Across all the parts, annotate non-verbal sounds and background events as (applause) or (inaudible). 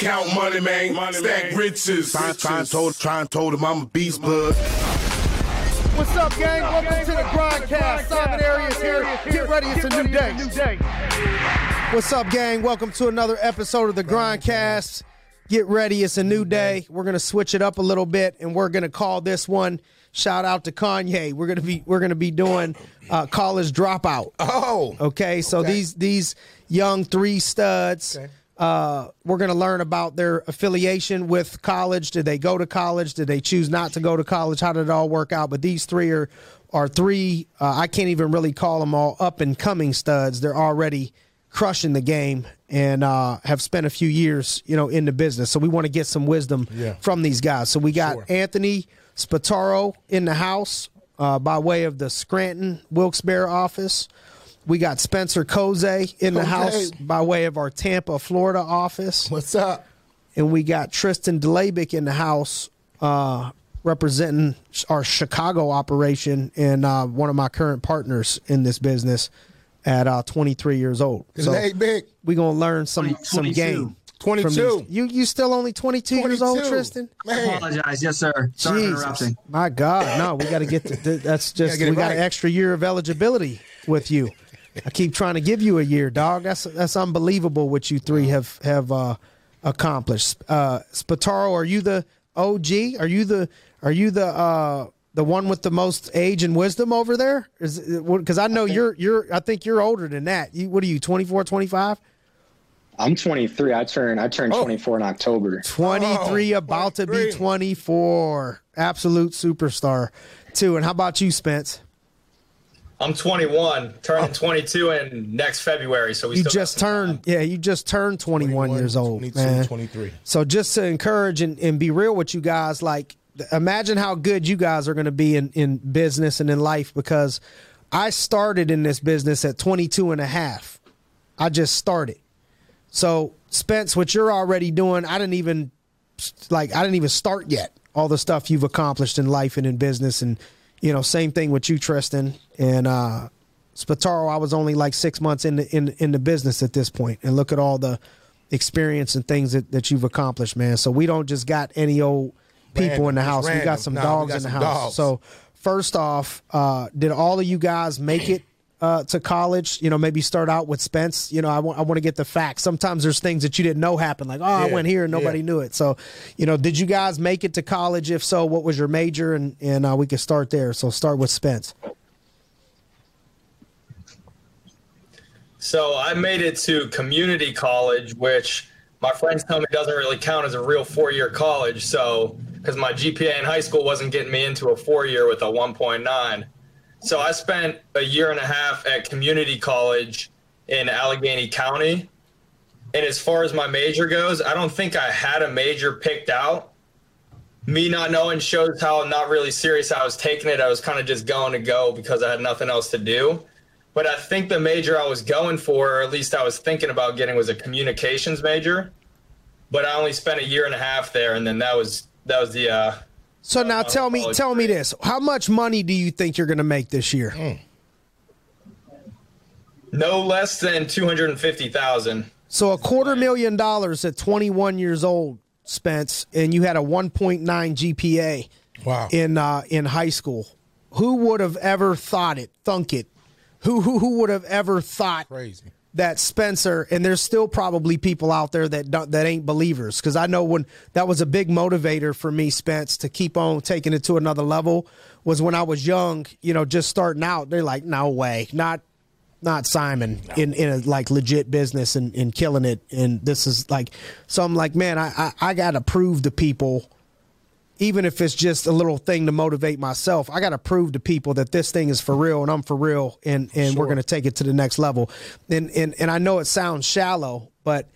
Count money, man. Money, Stack man. riches. Try, try, and told, try and told him I'm a beast blood. What's up, gang? Welcome to the Grindcast. Simon Arias here. Get ready, it's a new day. What's up, gang? Welcome to another episode of the Grindcast. Get ready, it's a new day. We're gonna switch it up a little bit, and we're gonna call this one. Shout out to Kanye. We're gonna be we're gonna be doing uh, college dropout. Oh, okay. So okay. these these young three studs. Okay. Uh, we're going to learn about their affiliation with college. Did they go to college? Did they choose not to go to college? How did it all work out? But these three are are three. Uh, I can't even really call them all up and coming studs. They're already crushing the game and uh, have spent a few years, you know, in the business. So we want to get some wisdom yeah. from these guys. So we got sure. Anthony Spataro in the house uh, by way of the Scranton Wilkes-Barre office. We got Spencer Kozej in the okay. house by way of our Tampa, Florida office. What's up? And we got Tristan Dlabik in the house uh, representing our Chicago operation and uh, one of my current partners in this business at uh, 23 years old. So hey. We're gonna learn some some game. 22. You you still only 22 22. years old, Tristan? Man. I apologize. Yes, sir. Sorry Jesus. for interrupting. My God, no, we (laughs) got to get to that's just we got right. an extra year of eligibility with you. I keep trying to give you a year, dog. That's that's unbelievable what you three have have uh, accomplished. Uh, Spataro, are you the OG? Are you the are you the uh, the one with the most age and wisdom over there? Is because I know I think, you're you're I think you're older than that. You what are you 24, 25? I'm 23. I turn I turned oh. 24 in October. 23 oh, about 23. to be 24. Absolute superstar too. And how about you, Spence? I'm 21, turning 22 in next February. So we you just turned, yeah, you just turned 21, 21 years old, 22, man. 23. So just to encourage and, and be real with you guys, like imagine how good you guys are going to be in, in business and in life because I started in this business at 22 and a half. I just started. So Spence, what you're already doing, I didn't even like I didn't even start yet. All the stuff you've accomplished in life and in business and you know, same thing with you, Tristan and uh, Spataro. I was only like six months in the in in the business at this point, and look at all the experience and things that, that you've accomplished, man. So we don't just got any old people random, in the house. We got some dogs got in the house. Dogs. So first off, uh, did all of you guys make it uh, to college? You know, maybe start out with Spence. You know, I want I want to get the facts. Sometimes there's things that you didn't know happened, like oh, yeah, I went here and nobody yeah. knew it. So, you know, did you guys make it to college? If so, what was your major? And and uh, we could start there. So start with Spence. So I made it to community college, which my friends tell me doesn't really count as a real four-year college. So because my GPA in high school wasn't getting me into a four-year with a 1.9. So I spent a year and a half at community college in Allegheny County. And as far as my major goes, I don't think I had a major picked out. Me not knowing shows how not really serious I was taking it. I was kind of just going to go because I had nothing else to do. But I think the major I was going for, or at least I was thinking about getting, was a communications major. But I only spent a year and a half there, and then that was that was the uh, so now tell me, tell me this: How much money do you think you're going to make this year? Mm. No less than two hundred and fifty thousand. So a quarter million dollars at 21 years old, Spence, and you had a 1.9 GPA. Wow. In uh, in high school, who would have ever thought it? Thunk it. Who who who would have ever thought? Crazy that Spencer and there's still probably people out there that don't, that ain't believers because I know when that was a big motivator for me, Spence, to keep on taking it to another level was when I was young, you know, just starting out. They're like, no way, not not Simon no. in in a like legit business and, and killing it. And this is like, so I'm like, man, I I, I got to prove to people even if it's just a little thing to motivate myself, I got to prove to people that this thing is for real and I'm for real and, and sure. we're going to take it to the next level. And, and, and I know it sounds shallow, but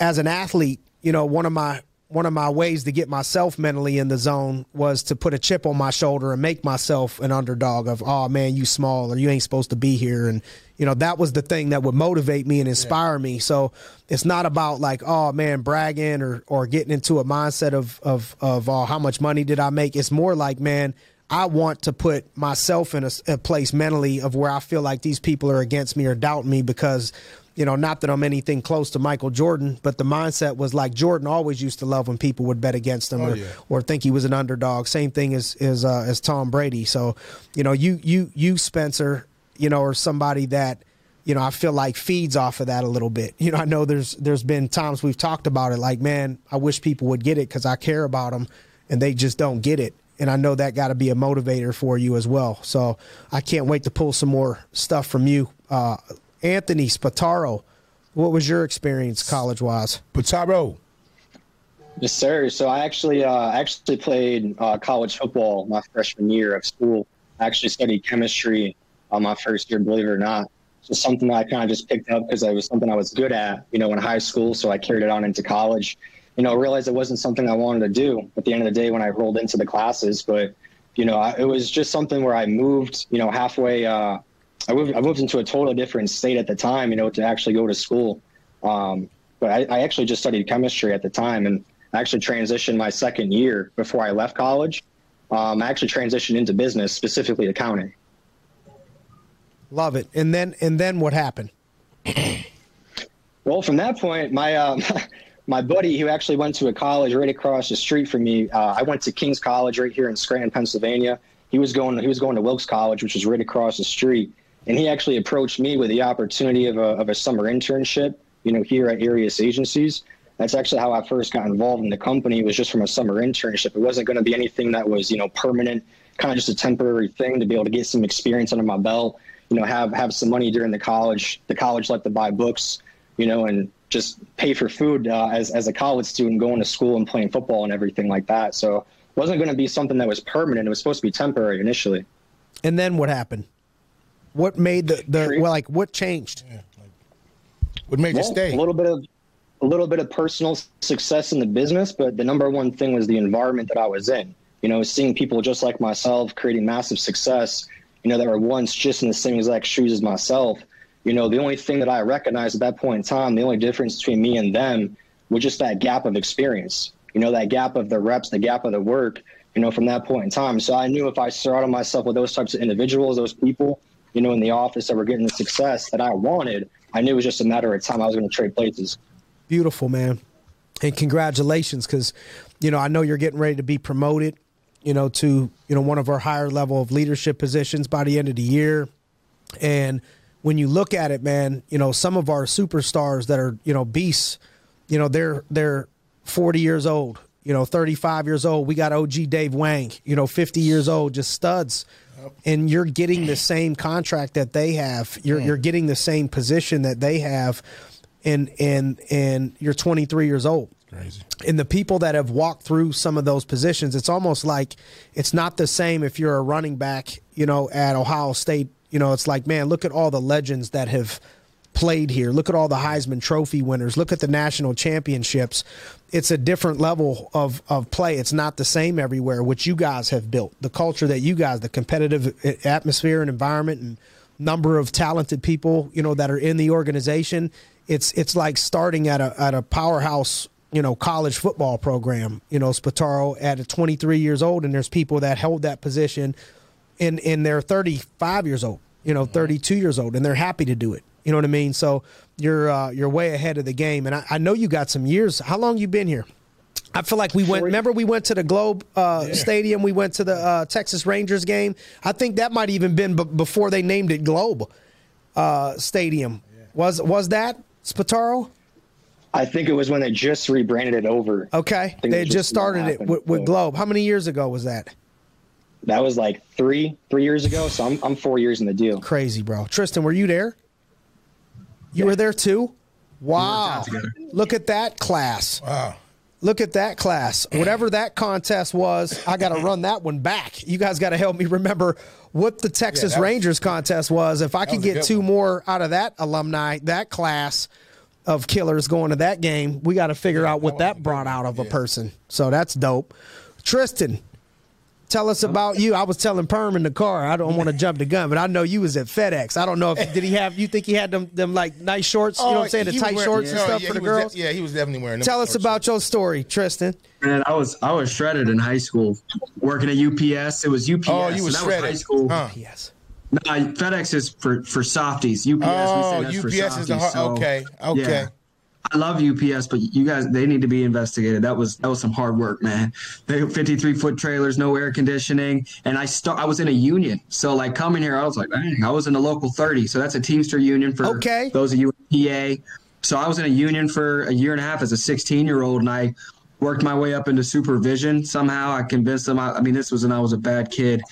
as an athlete, you know, one of my, one of my ways to get myself mentally in the zone was to put a chip on my shoulder and make myself an underdog of, oh man, you small or you ain't supposed to be here. And, you know, that was the thing that would motivate me and inspire yeah. me. So it's not about like, oh man, bragging or or getting into a mindset of of of oh, how much money did I make. It's more like, man, I want to put myself in a, a place mentally of where I feel like these people are against me or doubt me because you know, not that I'm anything close to Michael Jordan, but the mindset was like Jordan always used to love when people would bet against him Oh, or, yeah. or think he was an underdog. Same thing as as uh, as Tom Brady. So, you know, you you you Spencer, you know, are somebody that you know I feel like feeds off of that a little bit. You know, I know there's there's been times we've talked about it. Like, man, I wish people would get it because I care about them, and they just don't get it. And I know that got to be a motivator for you as well. So I can't wait to pull some more stuff from you. Uh, Anthony Spataro, what was your experience college wise? Spataro. Yes, sir. So I actually uh, actually played uh, college football my freshman year of school. I actually studied chemistry uh, my first year, believe it or not. So something that I kind of just picked up because it was something I was good at, you know, in high school. So I carried it on into college. You know, realized it wasn't something I wanted to do at the end of the day when I rolled into the classes. But you know, I, it was just something where I moved, you know, halfway. Uh, I moved, I moved into a totally different state at the time, you know, to actually go to school. Um, but I, I actually just studied chemistry at the time, and I actually transitioned my second year before I left college. Um, I actually transitioned into business, specifically accounting. Love it. And then and then what happened? Well, from that point, my uh, (laughs) my buddy who actually went to a college right across the street from me, uh, I went to King's College right here in Scranton, Pennsylvania. He was going he was going to Wilkes College, which was right across the street, and he actually approached me with the opportunity of a of a summer internship, you know, here at Arias Agencies. That's actually how I first got involved in the company. It was just from a summer internship. It wasn't going to be anything that was you know permanent, kind of just a temporary thing to be able to get some experience under my belt. You know, have have some money during the college. The college liked to buy books you know, and just pay for food uh, as as a college student going to school and playing football and everything like that. So it wasn't going to be something that was permanent. It was supposed to be temporary initially. And then what happened? What made the, the well like what changed? What made you Well, stay? A little bit of a little bit of personal success in the business, but the number one thing was the environment that I was in. You know, seeing people just like myself creating massive success. You know, that were once just in the same exact shoes as myself. You know, the only thing that I recognized at that point in time, the only difference between me and them was just that gap of experience. You know, that gap of the reps, the gap of the work. You know, from that point in time. So I knew if I surrounded myself with those types of individuals, those people, you know, in the office that were getting the success that I wanted, I knew it was just a matter of time I was going to trade places. Beautiful, man. And congratulations cuz you know, I know you're getting ready to be promoted, you know, to, you know, one of our higher level of leadership positions by the end of the year. And when you look at it, man, you know, some of our superstars that are, you know, beasts, you know, they're they're 40 years old, you know, 35 years old. We got OG Dave Wang, you know, 50 years old, just studs. And you're getting the same contract that they have. You're you're mm. getting the same position that they have and and and you're 23 years old Crazy. and the people that have walked through some of those positions, it's almost like it's not the same if you're a running back, you know, at Ohio State. You know, it's like, man, look at all the legends that have played here. Look at all the Heisman Trophy winners. Look at the national championships. It's a different level of, of play. It's not the same everywhere, which you guys have built. The culture that you guys, the competitive uh, atmosphere and environment and number of talented people, you know, that are in the organization. It's it's like starting at a at a powerhouse you know college football program you know spataro at a 23 years old and there's people that hold that position and and they're 35 years old you know 32 years old and they're happy to do it you know what i mean so you're uh, you're way ahead of the game and I, I know you got some years how long you been here I feel like we went. Remember, we went to the Globe uh, Stadium. We went to the uh, Texas Rangers game. I think that might even been b- before they named it Globe uh, Stadium. Was was that Spataro? I think it was when they just rebranded it over. Okay, they had just just started it with, with Globe. How many years ago was that? That was like three three years ago. So I'm I'm four years in the deal. Crazy, bro. Tristan, were you there? You were there too. Wow! Look at that class. Wow. Look at that class. Whatever that contest was, I got to run that one back. You guys got to help me remember what the Texas that was- Rangers contest was. If I could get two one. more out of that alumni, that class of killers going to that game, we got to figure out what was that brought out of a person. So that's dope. Tristan, tell us about you. I was telling Perm in the car. I don't want to jump the gun, but I know you was at FedEx. I don't know if did he have. You think he had them them like nice shorts? You know what I'm oh, saying? The Oh, he was tight wearing- shorts and yeah, stuff yeah, for the he de- girls. yeah, he was definitely wearing them Tell us shorts. about your story, Tristan. Man, I was I was shredded in high school, working at UPS. It was UPS. Oh, you was and that was high shredded. school. Huh. Yes. No, FedEx is for for softies. UPS. Oh, we say oh, that's for UPS is the hard- so, okay, okay. yeah. I love UPS, but you guys they need to be investigated. That was that was some hard work, man. They 53 foot trailers, no air conditioning, and I start. I was in a union, so like coming here, I was like, dang, I was in the local 30, so that's a Teamster union for Okay. those of you in PA. So I was in a union for a year and a half as a 16 year old, and I worked my way up into supervision. Somehow I convinced them. I, I mean, this was when I was a bad kid.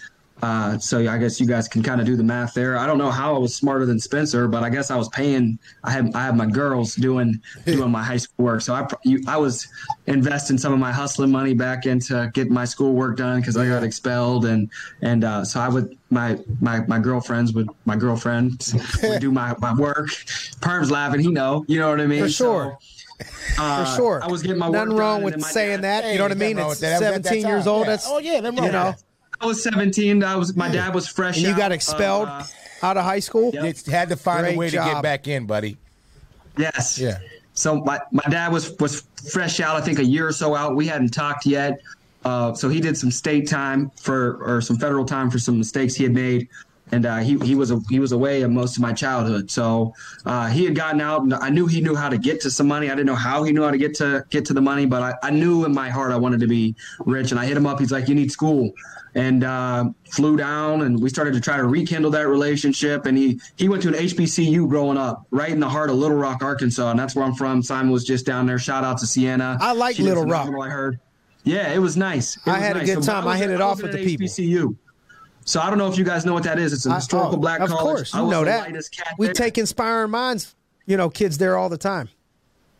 Uh, so I guess you guys can kind of do the math there. I don't know how I was smarter than Spencer, but I guess I was paying. I have I had my girls doing (laughs) doing my high school work, so I you, I was investing some of my hustling money back into getting my school work done because I got expelled, and and uh, so I would my my my girlfriends would my girlfriend (laughs) would do my my work. Perm's laughing, he know, you know what I mean? For sure. So, uh, For sure. I was getting my Nothing work wrong done, with and then my saying dad- that. You know what I mean? It's that. That was at that 17 years old. Yeah. That's Oh, yeah, nothing wrong you know. that. I was 17. I was my dad was fresh. And you out got expelled uh, out of high school. Yep. It's had to find Great a way to get back in, buddy. Yes. Yeah. So my, my dad was was fresh out. I think a year or so out. We hadn't talked yet. Uh, so he did some state time for or some federal time for some mistakes he had made, and uh, he he was a, he was away most of my childhood. So uh, he had gotten out, and I knew he knew how to get to some money. I didn't know how he knew how to get to get to the money, but I, I knew in my heart I wanted to be rich. And I hit him up. He's like, "You need school," and uh, flew down, and we started to try to rekindle that relationship. And he he went to an HBCU growing up, right in the heart of Little Rock, Arkansas, and that's where I'm from. Simon was just down there. Shout out to Sienna. I like She Little Rock. I heard. Yeah, it was nice. It I was had a nice. good So time. was I hit it off was with the people. HBCU. So I don't know if you guys know what that is. It's a I- historical oh, black of college. course, I you was know that. We there. take inspiring minds, you know, kids there all the time.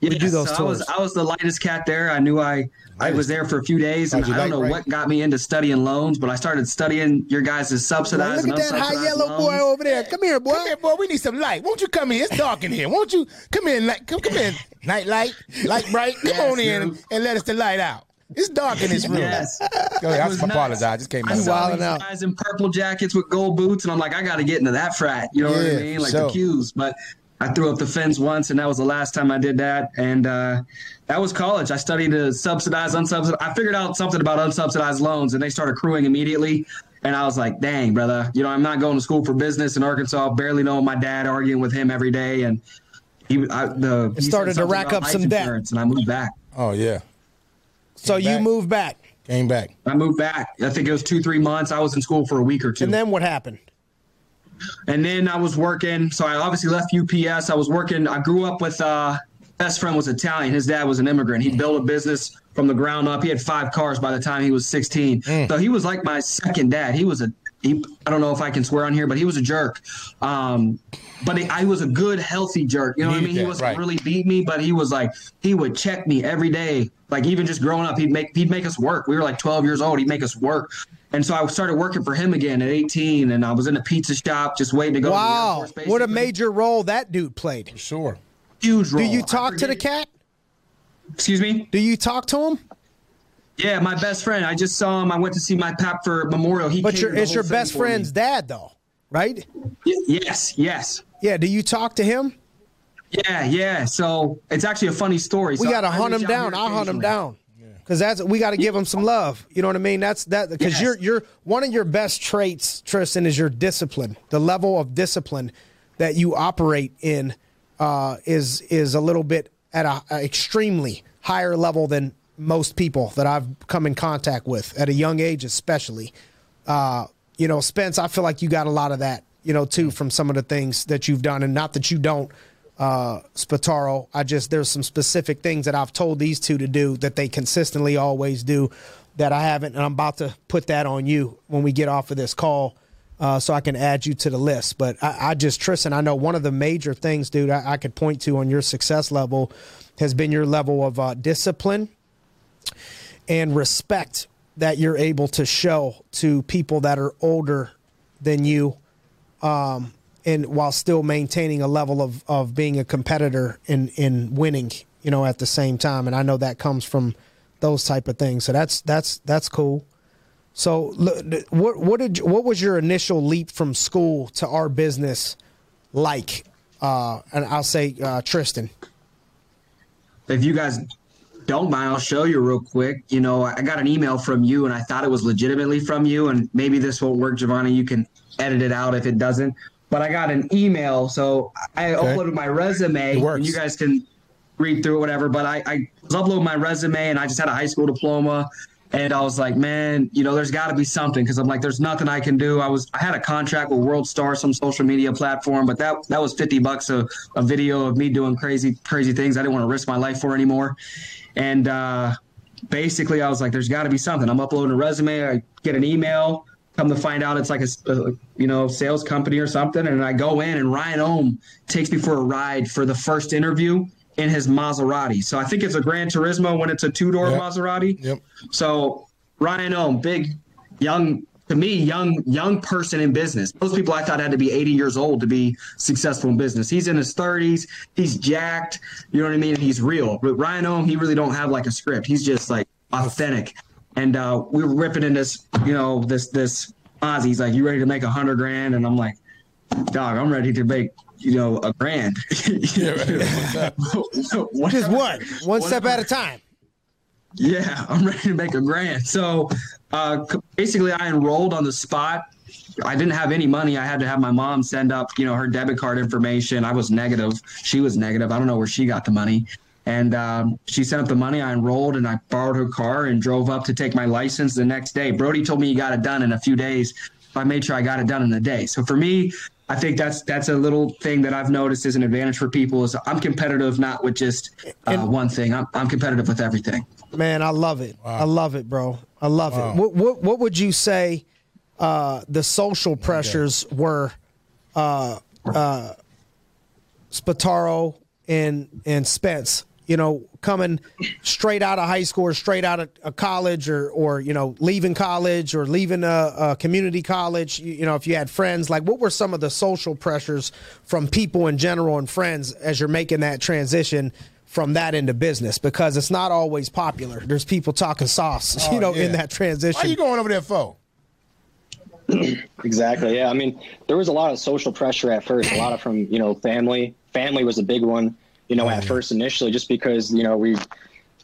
Yeah, we do those so I was. I was the lightest cat there. I knew I I was there for a few days, and I don't like, know right? what got me into studying loans, but I started studying your guys' subsidized Look at that high unsubsidized yellow boy over there. Come here, boy. Come here, boy. We need some light. Won't you come in? It's dark in here. Won't you come in? Light, come, come in. (laughs) Night light, light bright. Come Yes, on in and, and let us the light out. It's dark in this room. Yes. Go ahead. I apologize. nuts. Just came I out. saw these out. guys in purple jackets with gold boots, and I'm like, I got to get into that frat. You know what I mean? Like so- the cues. But I threw up the fence once, and that was the last time I did that. And uh, that was college. I studied to subsidize, unsubsidized. I figured out something about unsubsidized loans, and they started accruing immediately. And I was like, dang, brother, you know, I'm not going to school for business in Arkansas. Barely knowing my dad, arguing with him every day, and he, I, the, he started to rack up some debt. and I moved back. Oh yeah. So you moved back. Came back. I moved back. I think it was two, three months. I was in school for a week or two. And then what happened? And then I was working. So I obviously left UPS. I was working. I grew up with uh, best friend was Italian. His dad was an immigrant. He built a business from the ground up. He had five cars by the time he was 16. So he was like my second dad. He was a he, I don't know if I can swear on here, but he was a jerk. Um, but he, I was a good, healthy jerk. You know what I Needed mean? He wasn't right. really beat me, but he was like he would check me every day. Like even just growing up, he'd make he'd make us work. We were like 12 years old. He'd make us work. And so I started working for him again at 18, and I was in a pizza shop just waiting to go. to the Air Wow. Force, What a major role that dude played. For Sure. huge role. Do you talk to the cat? Excuse me. Do you talk to him? Yeah, my best friend. I just saw him. I went to see my pap for memorial. He But your, it's your best for me. friend's dad, though, right? Y- Yes, yes. Yeah. Do you talk to him? Yeah, yeah. So it's actually a funny story. We So got to I hunt him down. I'll hunt him down. Because that's we got to give him some love. You know what I mean? That's that because Yes. you're you're one of your best traits, Tristan, is your discipline. The level of discipline that you operate in uh, is is a little bit at a, a extremely higher level than most people that I've come in contact with at a young age, especially. Uh, you know, Spence, I feel like you got a lot of that, you know, too, from some of the things that you've done, and not that you don't, uh, Spataro. I just there's some specific things that I've told these two to do that they consistently always do that I haven't, and I'm about to put that on you when we get off of this call. Uh, so I can add you to the list. But I, I just, Tristan, I know one of the major things, dude, I, I could point to on your success level has been your level of uh, discipline and respect that you're able to show to people that are older than you um, and while still maintaining a level of, of being a competitor in, in winning you know at the same time and i know that comes from those type of things so that's that's that's cool so what what did what was your initial leap from school to our business like uh, and i'll say uh, tristan If you guys, don't mind, I'll show you real quick. You know, I got an email from you, and I thought it was legitimately from you. And maybe this won't work, Giovanni. You can edit it out if it doesn't. But I got an email, so I okay. uploaded my resume, and you guys can read through it, whatever. But I, I was uploading my resume, and I just had a high school diploma. And I was like, man, you know, there's got to be something because I'm like, there's nothing I can do. I was, I had a contract with World Star, some social media platform, but that that was 50 bucks a, a video of me doing crazy, crazy things I didn't want to risk my life for anymore. And uh, basically, I was like, there's got to be something. I'm uploading a resume. I get an email. Come to find out, it's like a, a, uh, you know sales company or something. And I go in, and Ryan Ohm takes me for a ride for the first interview in his Maserati. So I think it's a Gran Turismo when it's a two door yep. Maserati. Yep. So Ryan Ohm, big, young, to me, young, young person in business. Most people I thought had to be 80 years old to be successful in business. He's in his 30s. He's jacked. You know what I mean? He's real. But Ryan Ohm, he really don't have like a script. He's just like authentic. And uh, we were ripping in this, you know, this this Ozzy. He's like, "You ready to make a hundred grand?" And I'm like, "Dog, I'm ready to make you know, a grand. (laughs) yeah, right. (laughs) Just one, one step at a time. Yeah, (laughs) I'm ready to make a grand. So uh, basically, I enrolled on the spot. I didn't have any money. I had to have my mom send up, you know, her debit card information. I was negative. She was negative. I don't know where she got the money. And um, she sent up the money. I enrolled and I borrowed her car and drove up to take my license the next day. Brody told me he got it done in a few days. I made sure I got it done in a day. So for me, I think that's that's a little thing that I've noticed is an advantage for people. Is I'm competitive not with just uh, one thing. I'm, I'm competitive with everything. Man, I love it. Wow. I love it, bro. I love wow. it. What, what, what would you say uh, the social pressures okay. were? Uh, uh, Spataro and and Spence you know, coming straight out of high school or straight out of a college or, or you know, leaving college or leaving a, a, community college, you, you know, if you had friends, like what were some of the social pressures from people in general and friends as you're making that transition from that into business? Because it's not always popular. There's people talking sauce, (laughs) oh, you know, yeah. in that transition. Why are you going over there for? exactly. Yeah. I mean, there was a lot of social pressure at first, a lot of from, you know, family. Family was a big one you know, at first initially, just because you know we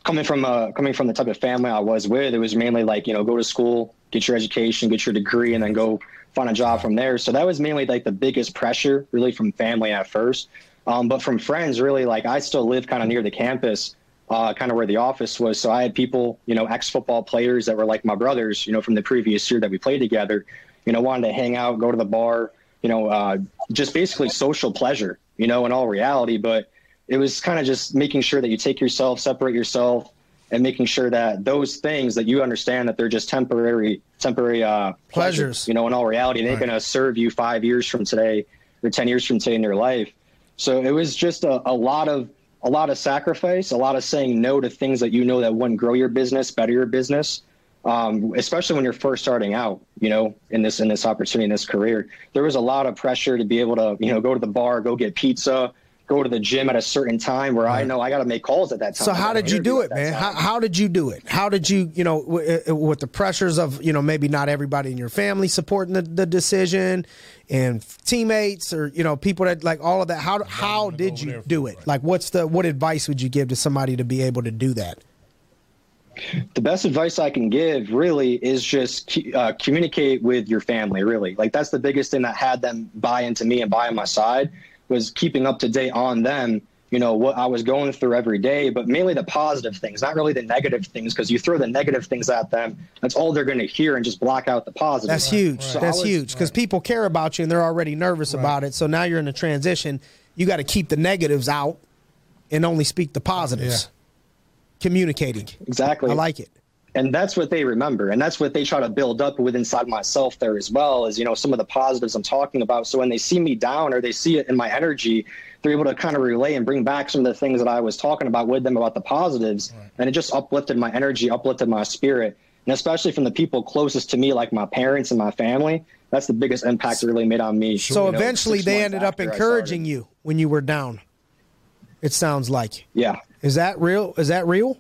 coming from uh, coming from the type of family I was with, it was mainly like you know go to school, get your education, get your degree, and then go find a job from there. So that was mainly like the biggest pressure, really from family at first. Um, but from friends, really, like I still live kind of near the campus, uh, kind of where the office was. So I had people, you know, ex football players that were like my brothers, you know, from the previous year that we played together, you know, wanted to hang out, go to the bar, you know, uh, just basically social pleasure, you know, in all reality. But it was kind of just making sure that you take yourself, separate yourself, and making sure that those things that you understand that they're just temporary, temporary uh, pleasures. You know, in all reality, they're right. going to serve you five years from today or ten years from today in your life. So it was just a, a lot of a lot of sacrifice, a lot of saying no to things that you know that wouldn't grow your business, better your business. Um, especially when you're first starting out, you know, in this in this opportunity in this career, there was a lot of pressure to be able to, you know, go to the bar, go get pizza, go to the gym at a certain time where right. I know I got to make calls at that time. So how did you do it, man? How, how, did you do it? How did you, you know, w- uh, with the pressures of, you know, maybe not everybody in your family supporting the, the decision and teammates or, you know, people that like all of that. How, how did you do it? Like, what's the, what advice would you give to somebody to be able to do that? The best advice I can give really is just uh, communicate with your family, really. Like, that's the biggest thing that had them buy into me and buy on my side was keeping up to date on them you know what I was going through every day, but mainly the positive things, not really the negative things, because you throw the negative things at them, that's all they're going to hear and just block out the positive. That's right, huge. Right. that's was, huge because right. people care about you and they're already nervous about it. So now you're in a transition. You got to keep the negatives out and only speak the positives. Yeah. Communicating. Exactly. I like it and that's what they remember. And that's what they try to build up with inside myself there as well as you know some of the positives i'm talking about. So when they see me down or they see it in my energy they're able to kind of relay and bring back some of the things that i was talking about with them about the positives. Right. and it just uplifted my energy uplifted my spirit. And especially from the people closest to me like my parents and my family that's the biggest impact it really made on me so you know, eventually they ended up encouraging you when you were down it sounds like. Yeah. Is that real? Is that real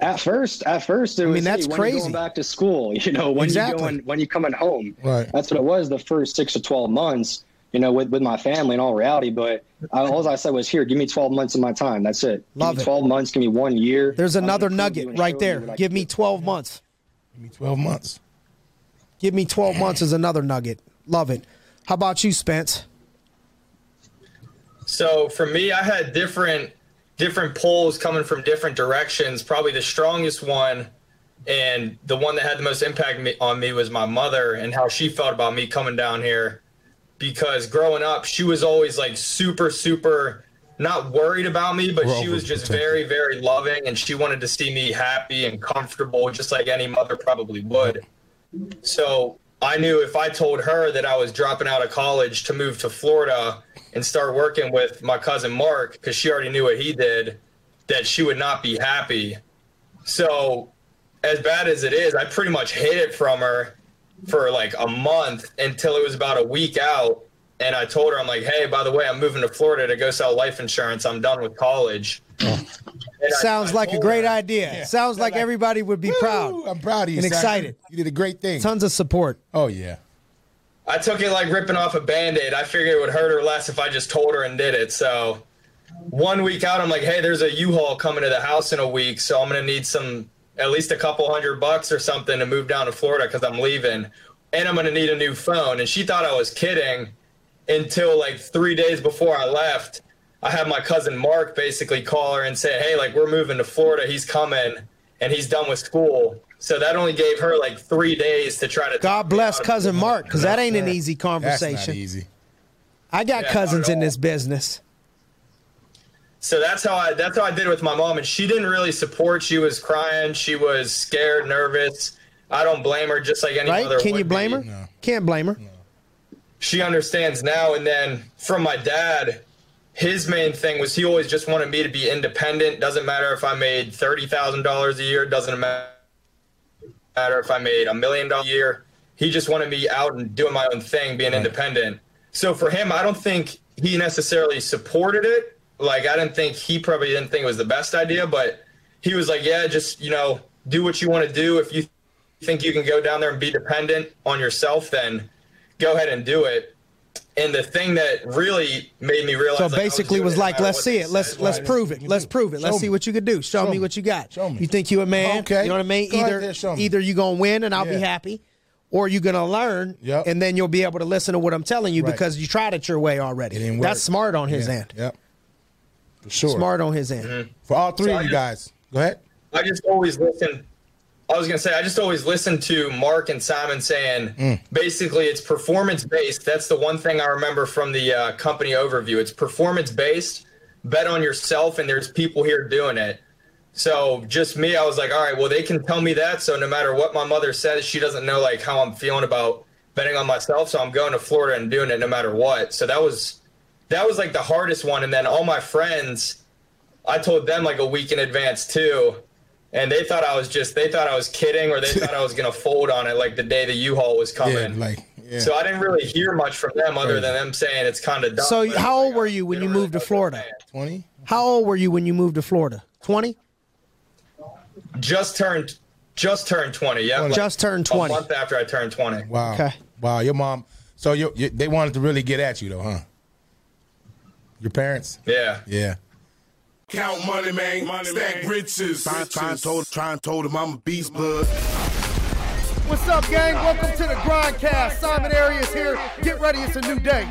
at first, at first, it was. I mean, that's hey, crazy. going back to school, (laughs) you know, when exactly. you going, when you coming home. Right. That's what it was. The first six to twelve months, you know, with, with my family in all reality. But I, all I said was, here, give me 12 months of my time. That's it. Love give me it. 12 months. Give me one year. There's another prove nugget right there. you Give me do. 12 months. Give me 12 months. Give me 12 months is another nugget. Love it. How about you, Spence? So for me, I had different different pulls coming from different directions. Probably the strongest one and the one that had the most impact me, on me was my mother and how she felt about me coming down here. Because growing up, she was always like super, super not worried about me, but We're she was just very, very loving and she wanted to see me happy and comfortable, just like any mother probably would. So I knew if I told her that I was dropping out of college to move to Florida and start working with my cousin Mark, because she already knew what he did, that she would not be happy. So, as bad as it is, I pretty much hid it from her for like a month until it was about a week out. And I told her, I'm like, hey, by the way, I'm moving to Florida to go sell life insurance. I'm done with college. And I- Sounds I like a great her- idea. Sounds like everybody would be Woo, proud I'm proud of you. and son. excited. You did a great thing. Tons of support. Oh, yeah. I took it like ripping off a band aid. I figured it would hurt her less if I just told her and did it. So one week out, I'm like, hey, there's a U Haul coming to the house in a week. So I'm going to need some, at least a couple hundred bucks or something to move down to Florida because I'm leaving. And I'm going to need a new phone. And she thought I was kidding until like three days before I left. I had my cousin Mark basically call her and say, hey, like, we're moving to Florida. He's coming and he's done with school. So that only gave her like three days to try to. God bless cousin Mark, because that ain't an easy That's not conversation. easy. I got Yeah, cousins in this business. So that's how I that's how I did with my mom, and she didn't really support. She was crying, she was scared, nervous. I don't blame her, just like any other Right? mother. Can would you blame be. her? Can't blame her. She understands now. And then from my dad, his main thing was he always just wanted me to be independent. Doesn't matter if I made thirty thousand dollars a year. Doesn't matter if I made a million dollars a year. He just wanted me out and doing my own thing, being independent. So for him, I don't think he necessarily supported it. Like I didn't think he probably didn't think it was the best idea, but he was like, "Yeah, just you know, do what you want to do. If you think you can go down there and be dependent on yourself, then go ahead and do it." And the thing that really made me realize, So like, basically, doing was like, let's see it. Let's said. let's prove it. Let's prove it. Let's Show see me. what you can do. Show, Show me me. what you got. Show me. You think you a man? Okay. You know what I mean? Go Either there, show me. either you gonna win and I'll be happy, or you're gonna learn, Yep. and then you'll be able to listen to what I'm telling you Right. because you tried it your way already. It didn't work. That's smart on his Yeah. end. Yep. For sure. Smart on his end. Mm-hmm. For all three So of I you guys. Go ahead. I just always listen. I was gonna say I just always listen to Mark and Simon saying Mm. basically it's performance based. That's the one thing I remember from the uh, company overview. It's performance based. Bet on yourself, and there's people here doing it. So just me, I was like, all right, well they can tell me that. So no matter what my mother says, she doesn't know like how I'm feeling about betting on myself. So I'm going to Florida and doing it no matter what. So that was that was like the hardest one. And then all my friends, I told them like a week in advance too and they thought I was just they thought I was kidding or they thought I was gonna (laughs) fold on it like the day the U-Haul was coming. Yeah, coming. like yeah. So I didn't really hear much from them other than them saying it's kind of dumb. So but how it's old were you when you don't really moved to Florida? twenty. How old were you when you moved to Florida? Twenty. Just turned just turned 20. Yeah. like Just turned twenty. A month after I turned 20. Wow. Okay. Wow. Your mom. So you, you, they wanted to really get at you though, huh? Your parents. Yeah. Yeah. Count money, man. Money, Stack riches. Try, try, and told, try and told him I'm a beast, bud. What's up, gang? Welcome to the Grindcast. Simon Arias here. Get ready, it's a new day.